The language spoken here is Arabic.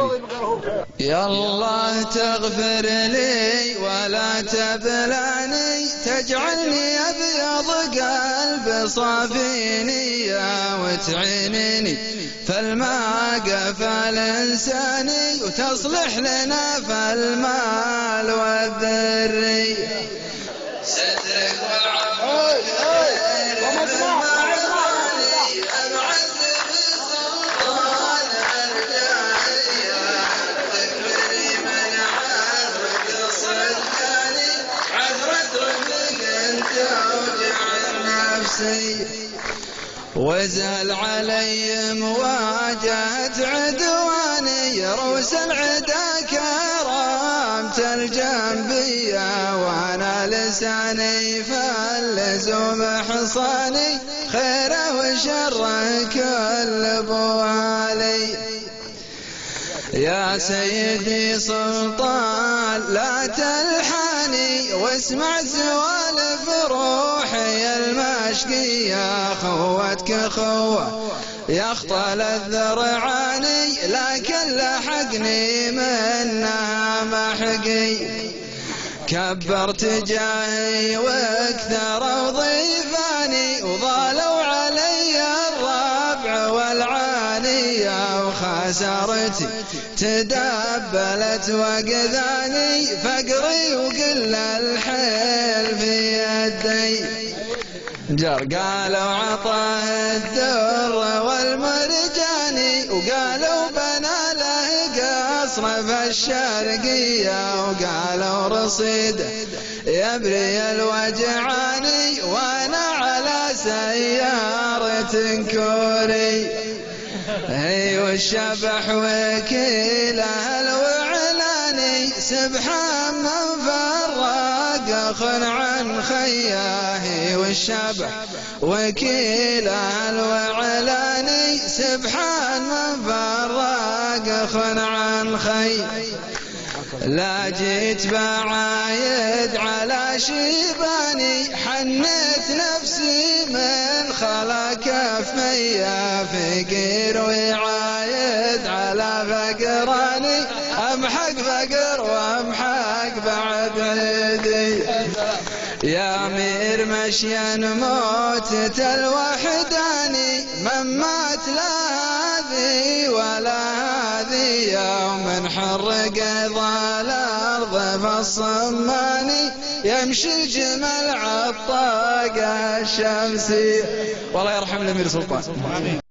النبي يا الله تغفر لي ولا تبلاني تجعلني أبيض قلب صافيني يا وتعينني. فالماء قفل إنساني وتصلح لنا فالمال والذري سترك نفسي وزل علي مواجهة عدواني روس العدا كرامت الجنبية وأنا لساني فاللزوم حصاني خيره يا سيدي سلطان لا تلحني واسمع سوالف روحي المشقية خوتك خوة يخطل الذرعاني لكن لحقني منها محقي. كبرت جاي واكثروا ضيفاني وخسرتي تدبلت وقذاني فقري وقل الحيل في يدي. جر قالوا عطاه الدر والمرجاني وقالوا بنى له قصر في الشرقية وقالوا رصيد يبري الوجعاني وأنا على سيارة كوري. هي والشبح وكيله الوعلاني سبحان من فرق عن خياه. والشبح وكيله الوعلاني سبحان من فرق اخ عن خي لا جيت بعايد على شيباني حنيت نفسي كف ميا فقير ويعايد على فقراني. أمحق فقر وأمحق بعد عيدي يا مير مشيا موتة الوحداني من مات لا ولا هذه يوم حرق ظل الأرض فالصماني يمشي الجمل عالطاقة الشمسي والله يرحم الامير سلطان.